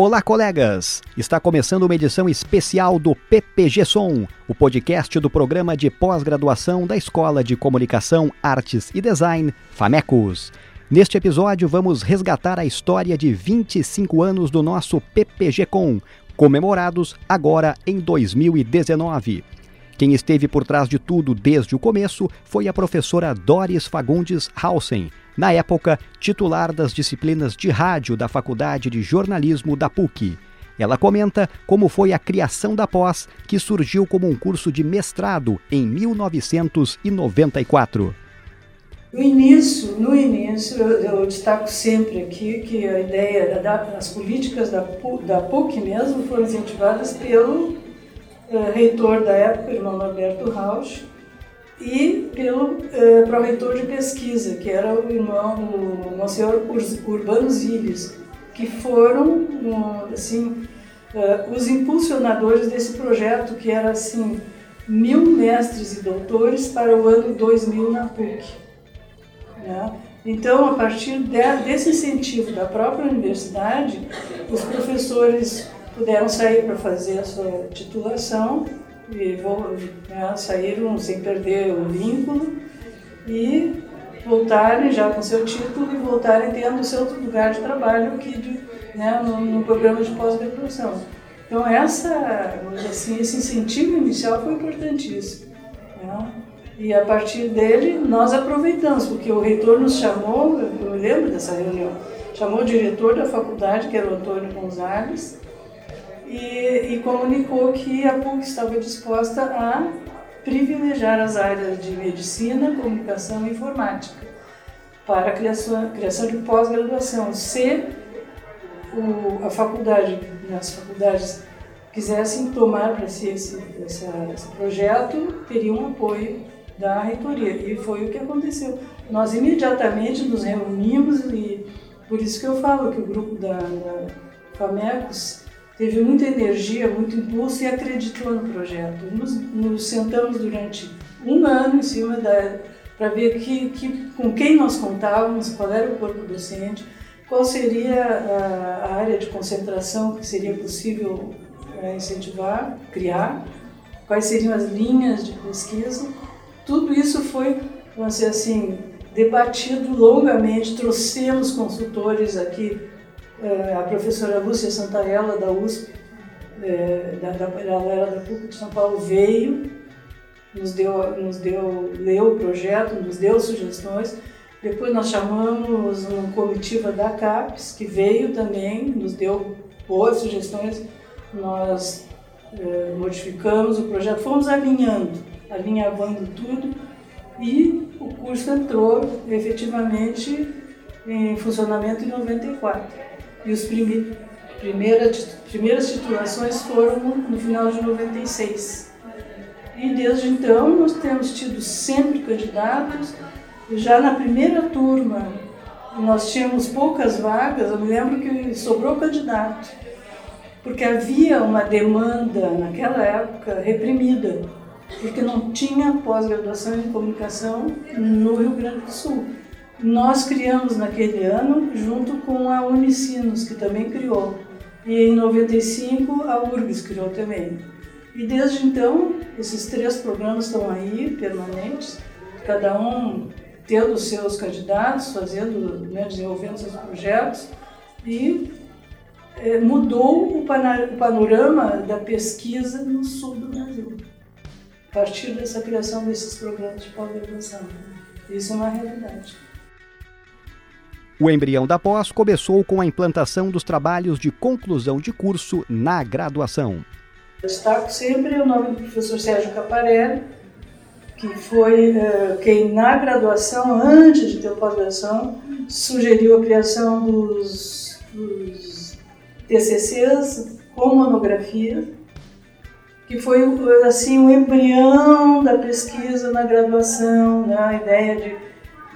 Olá, colegas! Está começando uma edição especial do PPG Som, o podcast do programa de pós-graduação da Escola de Comunicação, Artes e Design, FAMECOS. Neste episódio, vamos resgatar a história de 25 anos do nosso PPG Com, comemorados agora em 2019. Quem esteve por trás de tudo desde o começo foi a professora Doris Fagundes Hausen, na época titular das disciplinas de rádio da Faculdade de Jornalismo da PUC. Ela comenta como foi a criação da pós, que surgiu como um curso de mestrado em 1994. No início, no início eu, eu destaco sempre aqui que a ideia das políticas da da PUC mesmo foram incentivadas pelo uh, reitor da época, irmão Alberto Rausch, e pelo uh, pró-reitor de pesquisa, que era o irmão, o Monsenhor Urbano Zilles, que foram, assim, uh, os impulsionadores desse projeto, que era, assim, mil mestres e doutores para o ano 2000 na PUC. Né? Então, a partir de, desse incentivo da própria universidade, os professores puderam sair para fazer a sua titulação e né, saíram sem perder o vínculo e voltarem já com seu título e voltarem tendo seu lugar de trabalho aqui de, né, no, no, programa de pós-graduação. Então essa, assim, esse incentivo inicial foi importantíssimo. Né? E a partir dele nós aproveitamos, porque o reitor nos chamou, eu lembro dessa reunião, chamou o diretor da faculdade, que era o Antônio Gonzalez, e, e comunicou que a PUC estava disposta a privilegiar as áreas de medicina, comunicação e informática para a criação, criação de pós-graduação. Se o, a faculdade, as faculdades quisessem tomar para si esse, esse, esse projeto, teriam um apoio da reitoria. E foi o que aconteceu. Nós imediatamente nos reunimos e por isso que eu falo que o grupo da, da FAMECOS teve muita energia, muito impulso e acreditou no projeto. Nos, nos sentamos durante um ano em cima da para ver que, que, com quem nós contávamos, qual era o corpo docente, qual seria a, a área de concentração que seria possível é, incentivar, criar, quais seriam as linhas de pesquisa. Tudo isso foi, vamos dizer assim, debatido longamente, trouxemos consultores aqui a professora Lúcia Santarella, da USP, é, da, da, ela era da PUC de São Paulo, veio, nos deu, nos deu, leu o projeto, nos deu sugestões. Depois nós chamamos uma comitiva da CAPES, que veio também, nos deu boas sugestões. Nós é, modificamos o projeto, fomos alinhando, alinhavando tudo e o curso entrou efetivamente em funcionamento em 94 e as prime, primeiras, titulações foram no final de 96. E desde então nós temos tido sempre candidatos. Já na primeira turma nós tínhamos poucas vagas, eu me lembro que sobrou candidato, porque havia uma demanda naquela época reprimida, porque não tinha pós-graduação em comunicação no Rio Grande do Sul. Nós criamos naquele ano, junto com a Unicinos, que também criou. E em 95 a URGS criou também. E desde então, esses três programas estão aí, permanentes, cada um tendo seus candidatos, fazendo, né, desenvolvendo seus projetos, e é, mudou o panorama da pesquisa no sul do Brasil, a partir dessa criação desses programas de pós-graduação. Isso é uma realidade. O embrião da pós começou com a implantação dos trabalhos de conclusão de curso na graduação. Destaco sempre o nome do professor Sérgio Caparelli, que foi uh, quem na graduação, antes de ter pós-graduação, sugeriu a criação dos, dos TCCs com monografia, que foi assim o embrião da pesquisa na graduação, né? a ideia de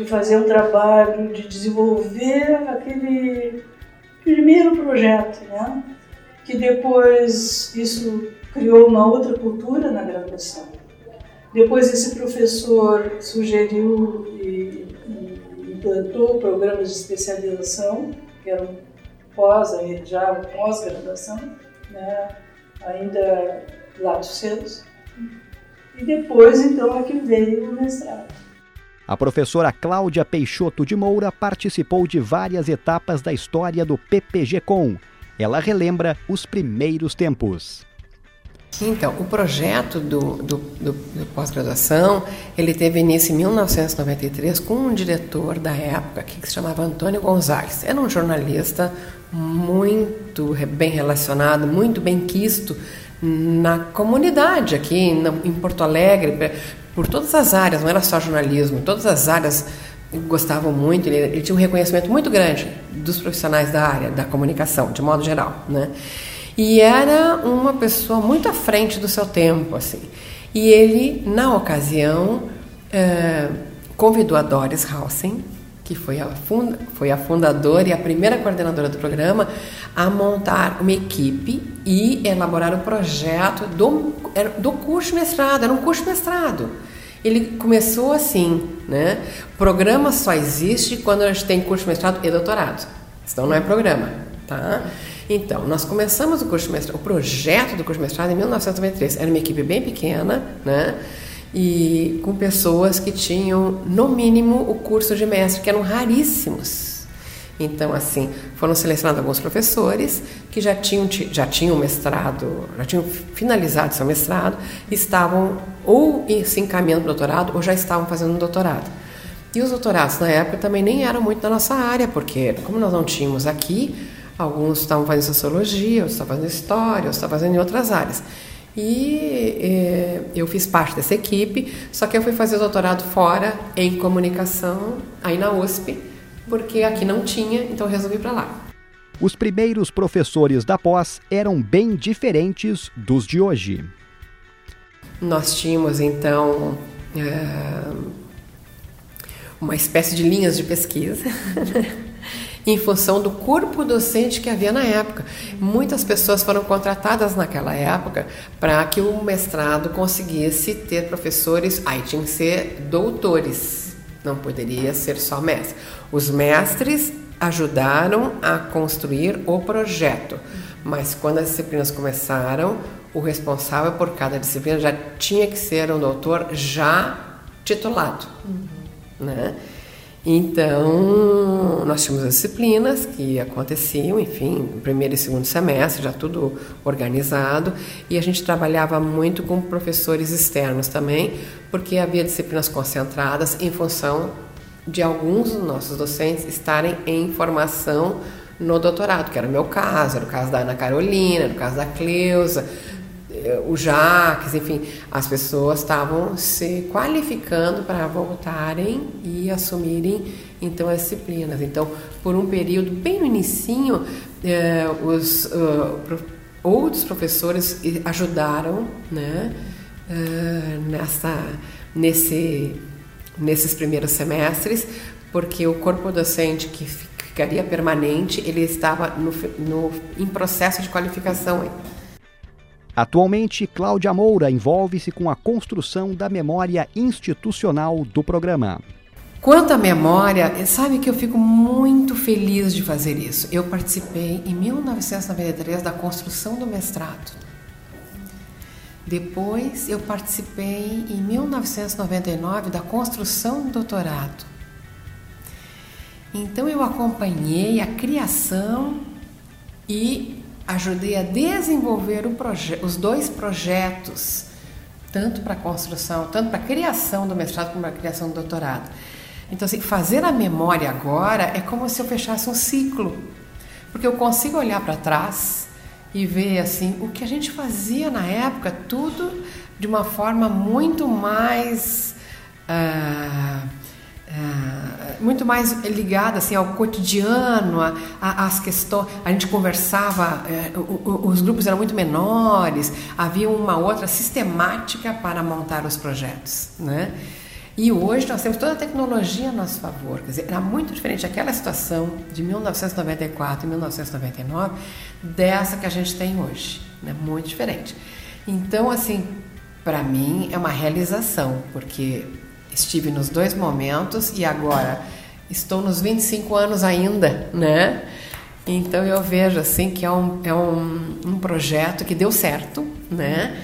de fazer um trabalho, de desenvolver aquele primeiro projeto, né? que depois isso criou uma outra cultura na graduação. Depois esse professor sugeriu e, implantou programas de especialização, que eram pós, já pós-graduação, né? ainda lato sensu. E depois, então, é que veio o mestrado. A professora Cláudia Peixoto de Moura participou de várias etapas da história do PPG-Com. Ela relembra os primeiros tempos. Então, o projeto do, do, do, do pós-graduação, ele teve início em 1993 com um diretor da época que se chamava Antônio Gonzalez. Era um jornalista muito bem relacionado, muito bem quisto na comunidade aqui em Porto Alegre, por todas as áreas, não era só jornalismo, todas as áreas gostavam muito, ele, ele tinha um reconhecimento muito grande dos profissionais da área da comunicação, de modo geral, né? E era uma pessoa muito à frente do seu tempo, assim. E ele, na ocasião, é, convidou a Doris Hausen, que foi a, funda, foi a fundadora e a primeira coordenadora do programa, a montar uma equipe e elaborar o um projeto do, do curso mestrado. Era um curso mestrado. Ele começou assim, né? Programa só existe quando a gente tem curso mestrado e doutorado. Então não é programa, tá? Então, nós começamos o curso mestrado, o projeto do curso mestrado em 1993. Era uma equipe bem pequena, né? e com pessoas que tinham, no mínimo, o curso de mestre, que eram raríssimos. Então, assim, foram selecionados alguns professores que já tinham, já tinham mestrado, já tinham finalizado seu mestrado, estavam ou se encaminhando para o doutorado ou já estavam fazendo um doutorado. E os doutorados na época também nem eram muito da nossa área, porque como nós não tínhamos aqui, alguns estavam fazendo sociologia, outros estavam fazendo história, outros estavam fazendo em outras áreas. E é, eu fiz parte dessa equipe, só que eu fui fazer o doutorado fora em comunicação, aí na USP, porque aqui não tinha, então eu resolvi para lá. Os primeiros professores da pós eram bem diferentes dos de hoje. Nós tínhamos então é, uma espécie de linhas de pesquisa. em função do corpo docente que havia na época. Muitas pessoas foram contratadas naquela época para que o mestrado conseguisse ter professores, aí tinha que ser doutores, não poderia ser só mestre. Os mestres ajudaram a construir o projeto, mas quando as disciplinas começaram, o responsável por cada disciplina já tinha que ser um doutor já titulado, uhum. né? Então, nós tínhamos as disciplinas que aconteciam, enfim, primeiro e segundo semestre, já tudo organizado, e a gente trabalhava muito com professores externos também, porque havia disciplinas concentradas em função de alguns dos nossos docentes estarem em formação no doutorado, que era o meu caso, era o caso da Ana Carolina, era o caso da Cleusa, o Jaques, enfim, as pessoas estavam se qualificando para voltarem e assumirem então as disciplinas. Então, por um período bem no inicinho, eh, os uh, outros professores ajudaram, né, uh, nessa, nesse, nesses primeiros semestres, porque o corpo docente que ficaria permanente, ele estava no, no em processo de qualificação. Atualmente, Cláudia Moura envolve-se com a construção da memória institucional do programa. Quanto à memória, sabe que eu fico muito feliz de fazer isso. Eu participei em 1993 da construção do mestrado. Depois, eu participei em 1999 da construção do doutorado. Então, eu acompanhei a criação e ajudei a desenvolver os dois projetos, tanto para a construção, tanto para a criação do mestrado como para a criação do doutorado. Então, assim, fazer a memória agora é como se eu fechasse um ciclo, porque eu consigo olhar para trás e ver assim o que a gente fazia na época, tudo de uma forma muito mais uh, é, muito mais ligada assim ao cotidiano, a, a, às questões. A gente conversava, o, os grupos eram muito menores, havia uma outra sistemática para montar os projetos, né? E hoje nós temos toda a tecnologia a nosso favor. Quer dizer, era muito diferente aquela situação de 1994 e 1999 dessa que a gente tem hoje. Né? Muito diferente. Então, assim, para mim é uma realização, porque estive nos dois momentos e agora estou nos 25 anos ainda, né? Então eu vejo assim que é um, é um, um projeto que deu certo, né?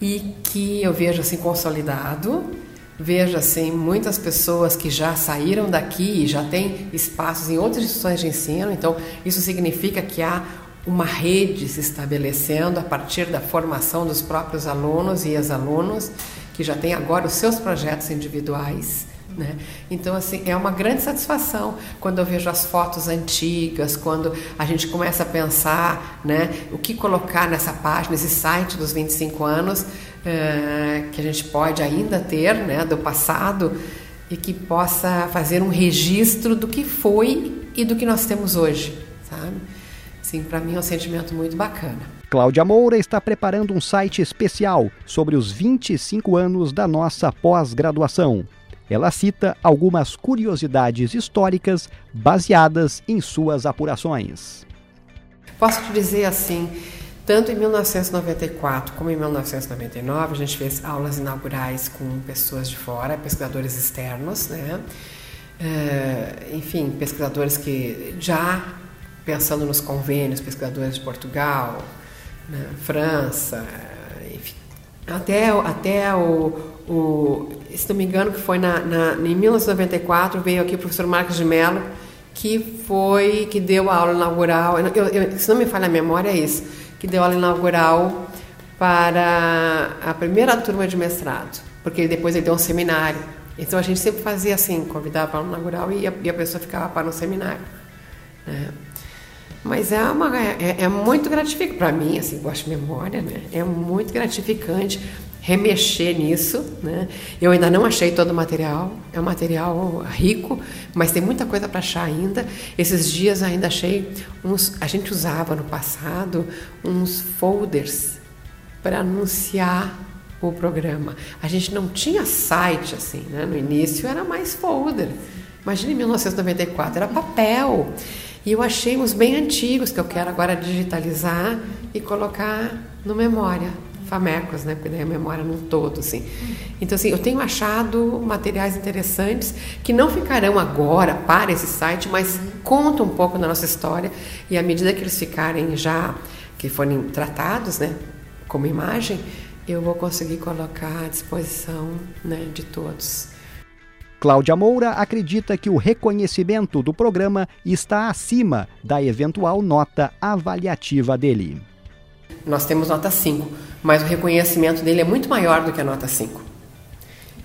E que eu vejo assim consolidado. Vejo assim muitas pessoas que já saíram daqui e já têm espaços em outras instituições de ensino. Então isso significa que há uma rede se estabelecendo a partir da formação dos próprios alunos e ex-alunos que já têm agora os seus projetos individuais. Né? Então, assim, é uma grande satisfação quando eu vejo as fotos antigas, quando a gente começa a pensar né, o que colocar nessa página, nesse site dos 25 anos, é, que a gente pode ainda ter né, do passado e que possa fazer um registro do que foi e do que nós temos hoje, sabe? Sim, para mim é um sentimento muito bacana. Cláudia Moura está preparando um site especial sobre os 25 anos da nossa pós-graduação. Ela cita algumas curiosidades históricas baseadas em suas apurações. Posso te dizer assim, tanto em 1994 como em 1999, a gente fez aulas inaugurais com pessoas de fora, pesquisadores externos, né? É, enfim, pesquisadores que já pensando nos convênios, pesquisadores de Portugal, né, França, enfim, até, até o, o, se não me engano, que foi na, na, em 1994, veio aqui o professor Marcos de Mello, que foi, que deu a aula inaugural, eu, eu, se não me falha a memória, é isso, que deu aula inaugural para a primeira turma de mestrado, porque depois ele deu um seminário. Então a gente sempre fazia assim, convidava para a aula inaugural e a, e a pessoa ficava para um seminário. Né? Mas é, uma, é, é muito gratificante para mim, assim, gosto de memória, né? É muito gratificante remexer nisso, né? Eu ainda não achei todo o material, é um material rico, mas tem muita coisa para achar ainda. Esses dias ainda achei uns, a gente usava no passado uns folders para anunciar o programa. A gente não tinha site assim, né? No início era mais folder. Imagina em 1994, era papel. E eu achei uns bem antigos que eu quero agora digitalizar e colocar no memória. Famecos, né? Porque daí a memória num todo, assim. Então, assim, eu tenho achado materiais interessantes que não ficarão agora para esse site, mas contam um pouco da nossa história e à medida que eles ficarem já, que forem tratados, né? Como imagem, eu vou conseguir colocar à disposição né, de todos. Cláudia Moura acredita que o reconhecimento do programa está acima da eventual nota avaliativa dele. Nós temos nota 5, mas o reconhecimento dele é muito maior do que a nota 5.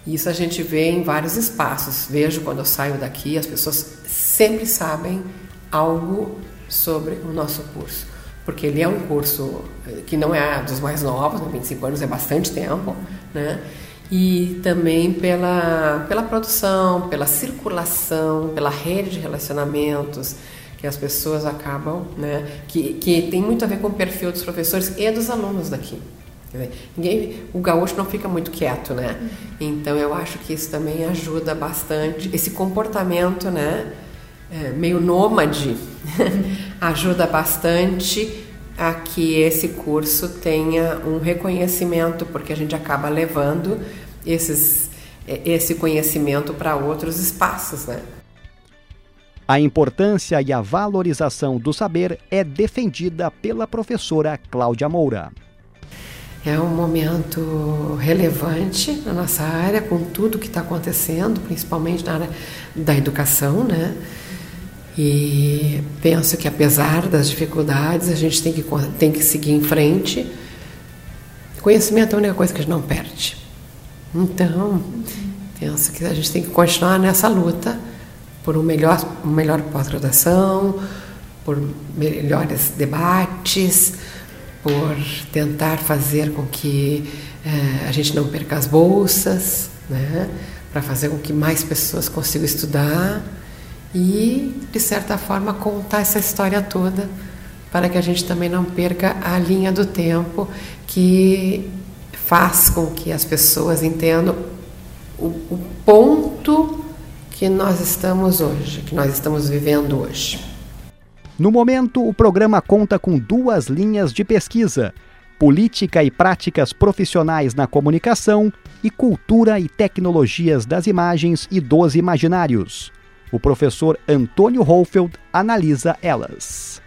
Isso a gente vê em vários espaços. Vejo quando eu saio daqui, as pessoas sempre sabem algo sobre o nosso curso. Porque ele é um curso eh, que não é dos mais novos, né? 25 anos é bastante tempo, né? e também pela, pela produção, pela circulação, pela rede de relacionamentos que as pessoas acabam, né, que, que tem muito a ver com o perfil dos professores e dos alunos daqui. Ninguém, o gaúcho não fica muito quieto, né? Então eu acho que isso também ajuda bastante. Esse comportamento, né, é, meio nômade, ajuda bastante a que esse curso tenha um reconhecimento, porque a gente acaba levando esses, é, esse conhecimento para outros espaços, né? A importância e a valorização do saber é defendida pela professora Cláudia Moura. É um momento relevante na nossa área, com tudo que está acontecendo, principalmente na área da educação, né? E penso que apesar das dificuldades, a gente tem que, tem que seguir em frente. Conhecimento é a única coisa que a gente não perde. Então, penso que a gente tem que continuar nessa luta por um melhor, uma melhor pós-graduação, por melhores debates, por tentar fazer com que eh, a gente não perca as bolsas, né? para fazer com que mais pessoas consigam estudar e, de certa forma, contar essa história toda para que a gente também não perca a linha do tempo que faz com que as pessoas entendam o, o ponto que nós estamos hoje, que nós estamos vivendo hoje. No momento, o programa conta com duas linhas de pesquisa: Política e Práticas Profissionais na Comunicação e Cultura e Tecnologias das Imagens e dos Imaginários. O professor Antônio Holfeld analisa elas.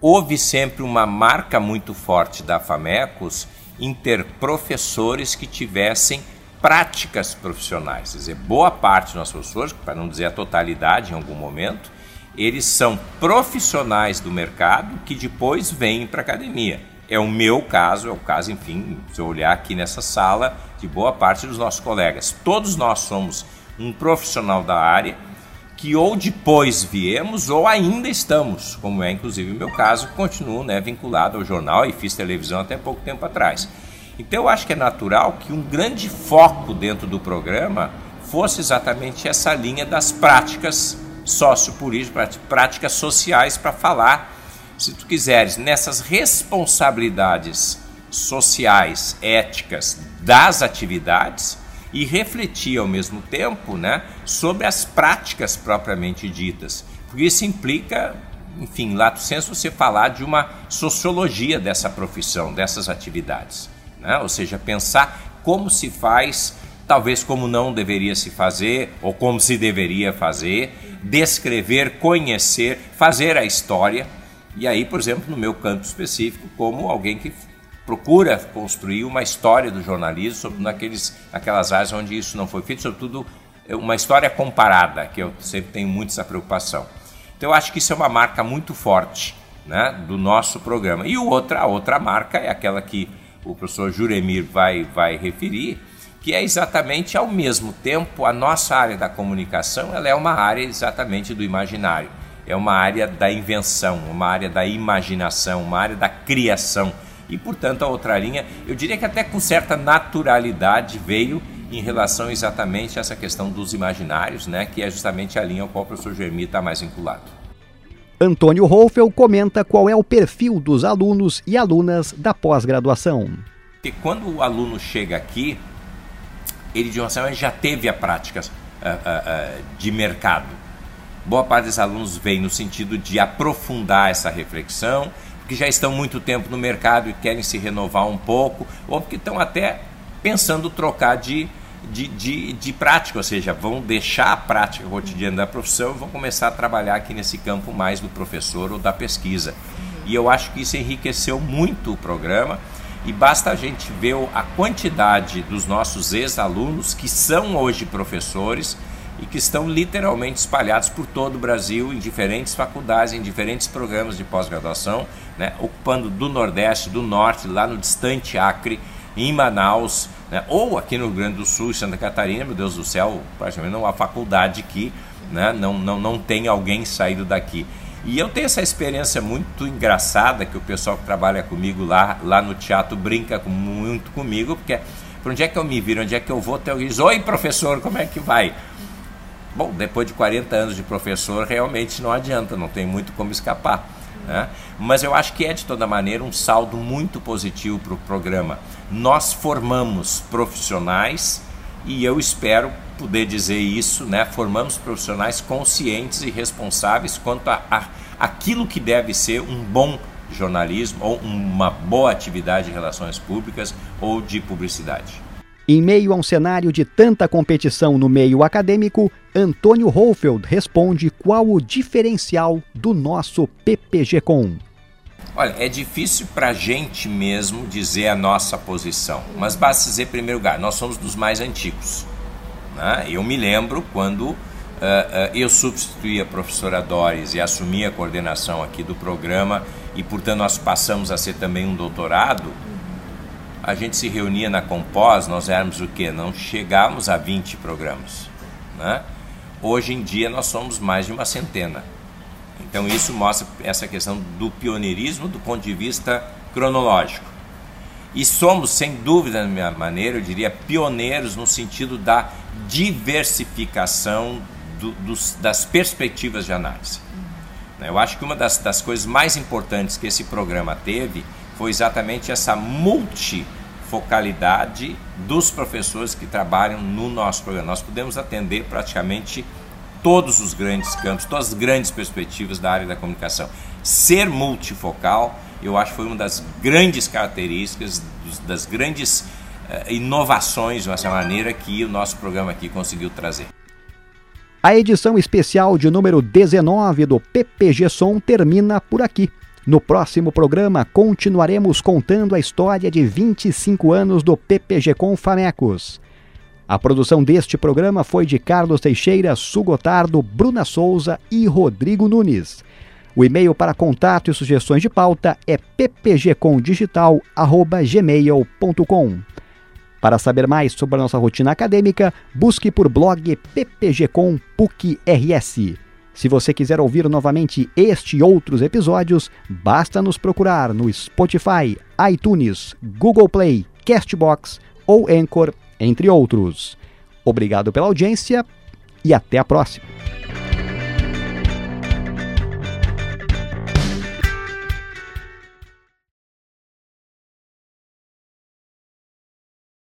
houve sempre uma marca muito forte da FAMECOS em ter professores que tivessem práticas profissionais. Quer dizer, boa parte dos nossos professores, para não dizer a totalidade em algum momento, eles são profissionais do mercado que depois vêm para a academia. É o meu caso, é o caso, enfim, se eu olhar aqui nessa sala, de boa parte dos nossos colegas. Todos nós somos um profissional da área que ou depois viemos ou ainda estamos, como é inclusive o meu caso, continuo né, vinculado ao jornal e fiz televisão até pouco tempo atrás. Então eu acho que é natural que um grande foco dentro do programa fosse exatamente essa linha das práticas sociopolíticas, práticas sociais para falar, se tu quiseres, nessas responsabilidades sociais, éticas das atividades e refletir ao mesmo tempo né, sobre as práticas propriamente ditas. Porque isso implica, enfim, lato senso, você falar de uma sociologia dessa profissão, dessas atividades. Né? Ou seja, pensar como se faz, talvez como não deveria se fazer, ou como se deveria fazer, descrever, conhecer, fazer a história. E aí, por exemplo, no meu campo específico, como alguém que procura construir uma história do jornalismo, sobretudo naqueles, naquelas áreas onde isso não foi feito, sobretudo é, uma história comparada, que eu sempre tenho muito essa preocupação. Então eu acho que isso é uma marca muito forte né, do nosso programa. E outra, a outra marca é aquela que o professor Juremir vai, vai referir, que é exatamente ao mesmo tempo a nossa área da comunicação, ela é uma área exatamente do imaginário. É uma área da invenção, uma área da imaginação, uma área da criação e, portanto, a outra linha, eu diria que até com certa naturalidade veio em relação exatamente a essa questão dos imaginários, né, que é justamente a linha ao qual o professor Germi está mais vinculado. Antônio Rolfel comenta qual é o perfil dos alunos e alunas da pós-graduação. E quando o aluno chega aqui, ele de uma certa já teve a prática uh, uh, de mercado. Boa parte dos alunos vem no sentido de aprofundar essa reflexão que já estão muito tempo no mercado e querem se renovar um pouco, ou porque estão até pensando trocar de, de, de, de prática, ou seja, vão deixar a prática cotidiana da profissão e vão começar a trabalhar aqui nesse campo mais do professor ou da pesquisa. E eu acho que isso enriqueceu muito o programa. E basta a gente ver a quantidade dos nossos ex-alunos que são hoje professores e que estão literalmente espalhados por todo o Brasil, em diferentes faculdades, em diferentes programas de pós-graduação, né, ocupando do Nordeste, do Norte, lá no distante Acre, em Manaus, né, ou aqui no Rio Grande do Sul, Santa Catarina, meu Deus do céu, praticamente não há faculdade que né, não, não, não tem alguém saído daqui. E eu tenho essa experiência muito engraçada que o pessoal que trabalha comigo lá, lá no teatro brinca muito comigo, porque para onde é que eu me viro, onde é que eu vou, eu diz, oi professor, como é que vai? Bom, depois de 40 anos de professor, realmente não adianta, não tem muito como escapar. Né? Mas eu acho que é de toda maneira um saldo muito positivo para o programa. Nós formamos profissionais e eu espero poder dizer isso, né? Formamos profissionais conscientes e responsáveis quanto a, a aquilo que deve ser um bom jornalismo ou uma boa atividade de relações públicas ou de publicidade. Em meio a um cenário de tanta competição no meio acadêmico, Antônio Holfeld responde qual o diferencial do nosso PPG-Com. Olha, é difícil para a gente mesmo dizer a nossa posição, mas basta dizer, em primeiro lugar, nós somos dos mais antigos. Né? Eu me lembro quando uh, uh, eu substituí a professora Doris e assumi a coordenação aqui do programa, e portanto nós passamos a ser também um doutorado a gente se reunia na Compós, nós éramos o quê? Não chegávamos a 20 programas. Né? Hoje em dia nós somos mais de uma centena. Então isso mostra essa questão do pioneirismo do ponto de vista cronológico. E somos, sem dúvida, na minha maneira, eu diria, pioneiros no sentido da diversificação do, dos, das perspectivas de análise. Eu acho que uma das, das coisas mais importantes que esse programa teve foi exatamente essa multifocalidade dos professores que trabalham no nosso programa. Nós podemos atender praticamente todos os grandes campos, todas as grandes perspectivas da área da comunicação. Ser multifocal, eu acho que foi uma das grandes características, das grandes uh, inovações, dessa maneira, que o nosso programa aqui conseguiu trazer. A edição especial de número 19 do PPG Som termina por aqui. No próximo programa, continuaremos contando a história de 25 anos do PPG com Famecos. A produção deste programa foi de Carlos Teixeira, Sugotardo, Bruna Souza e Rodrigo Nunes. O e-mail para contato e sugestões de pauta é ppgcomdigital.gmail.com. Para saber mais sobre a nossa rotina acadêmica, busque por blog ppgcom PUC-RS. Se você quiser ouvir novamente este e outros episódios, basta nos procurar no Spotify, iTunes, Google Play, Castbox ou Anchor, entre outros. Obrigado pela audiência e até a próxima.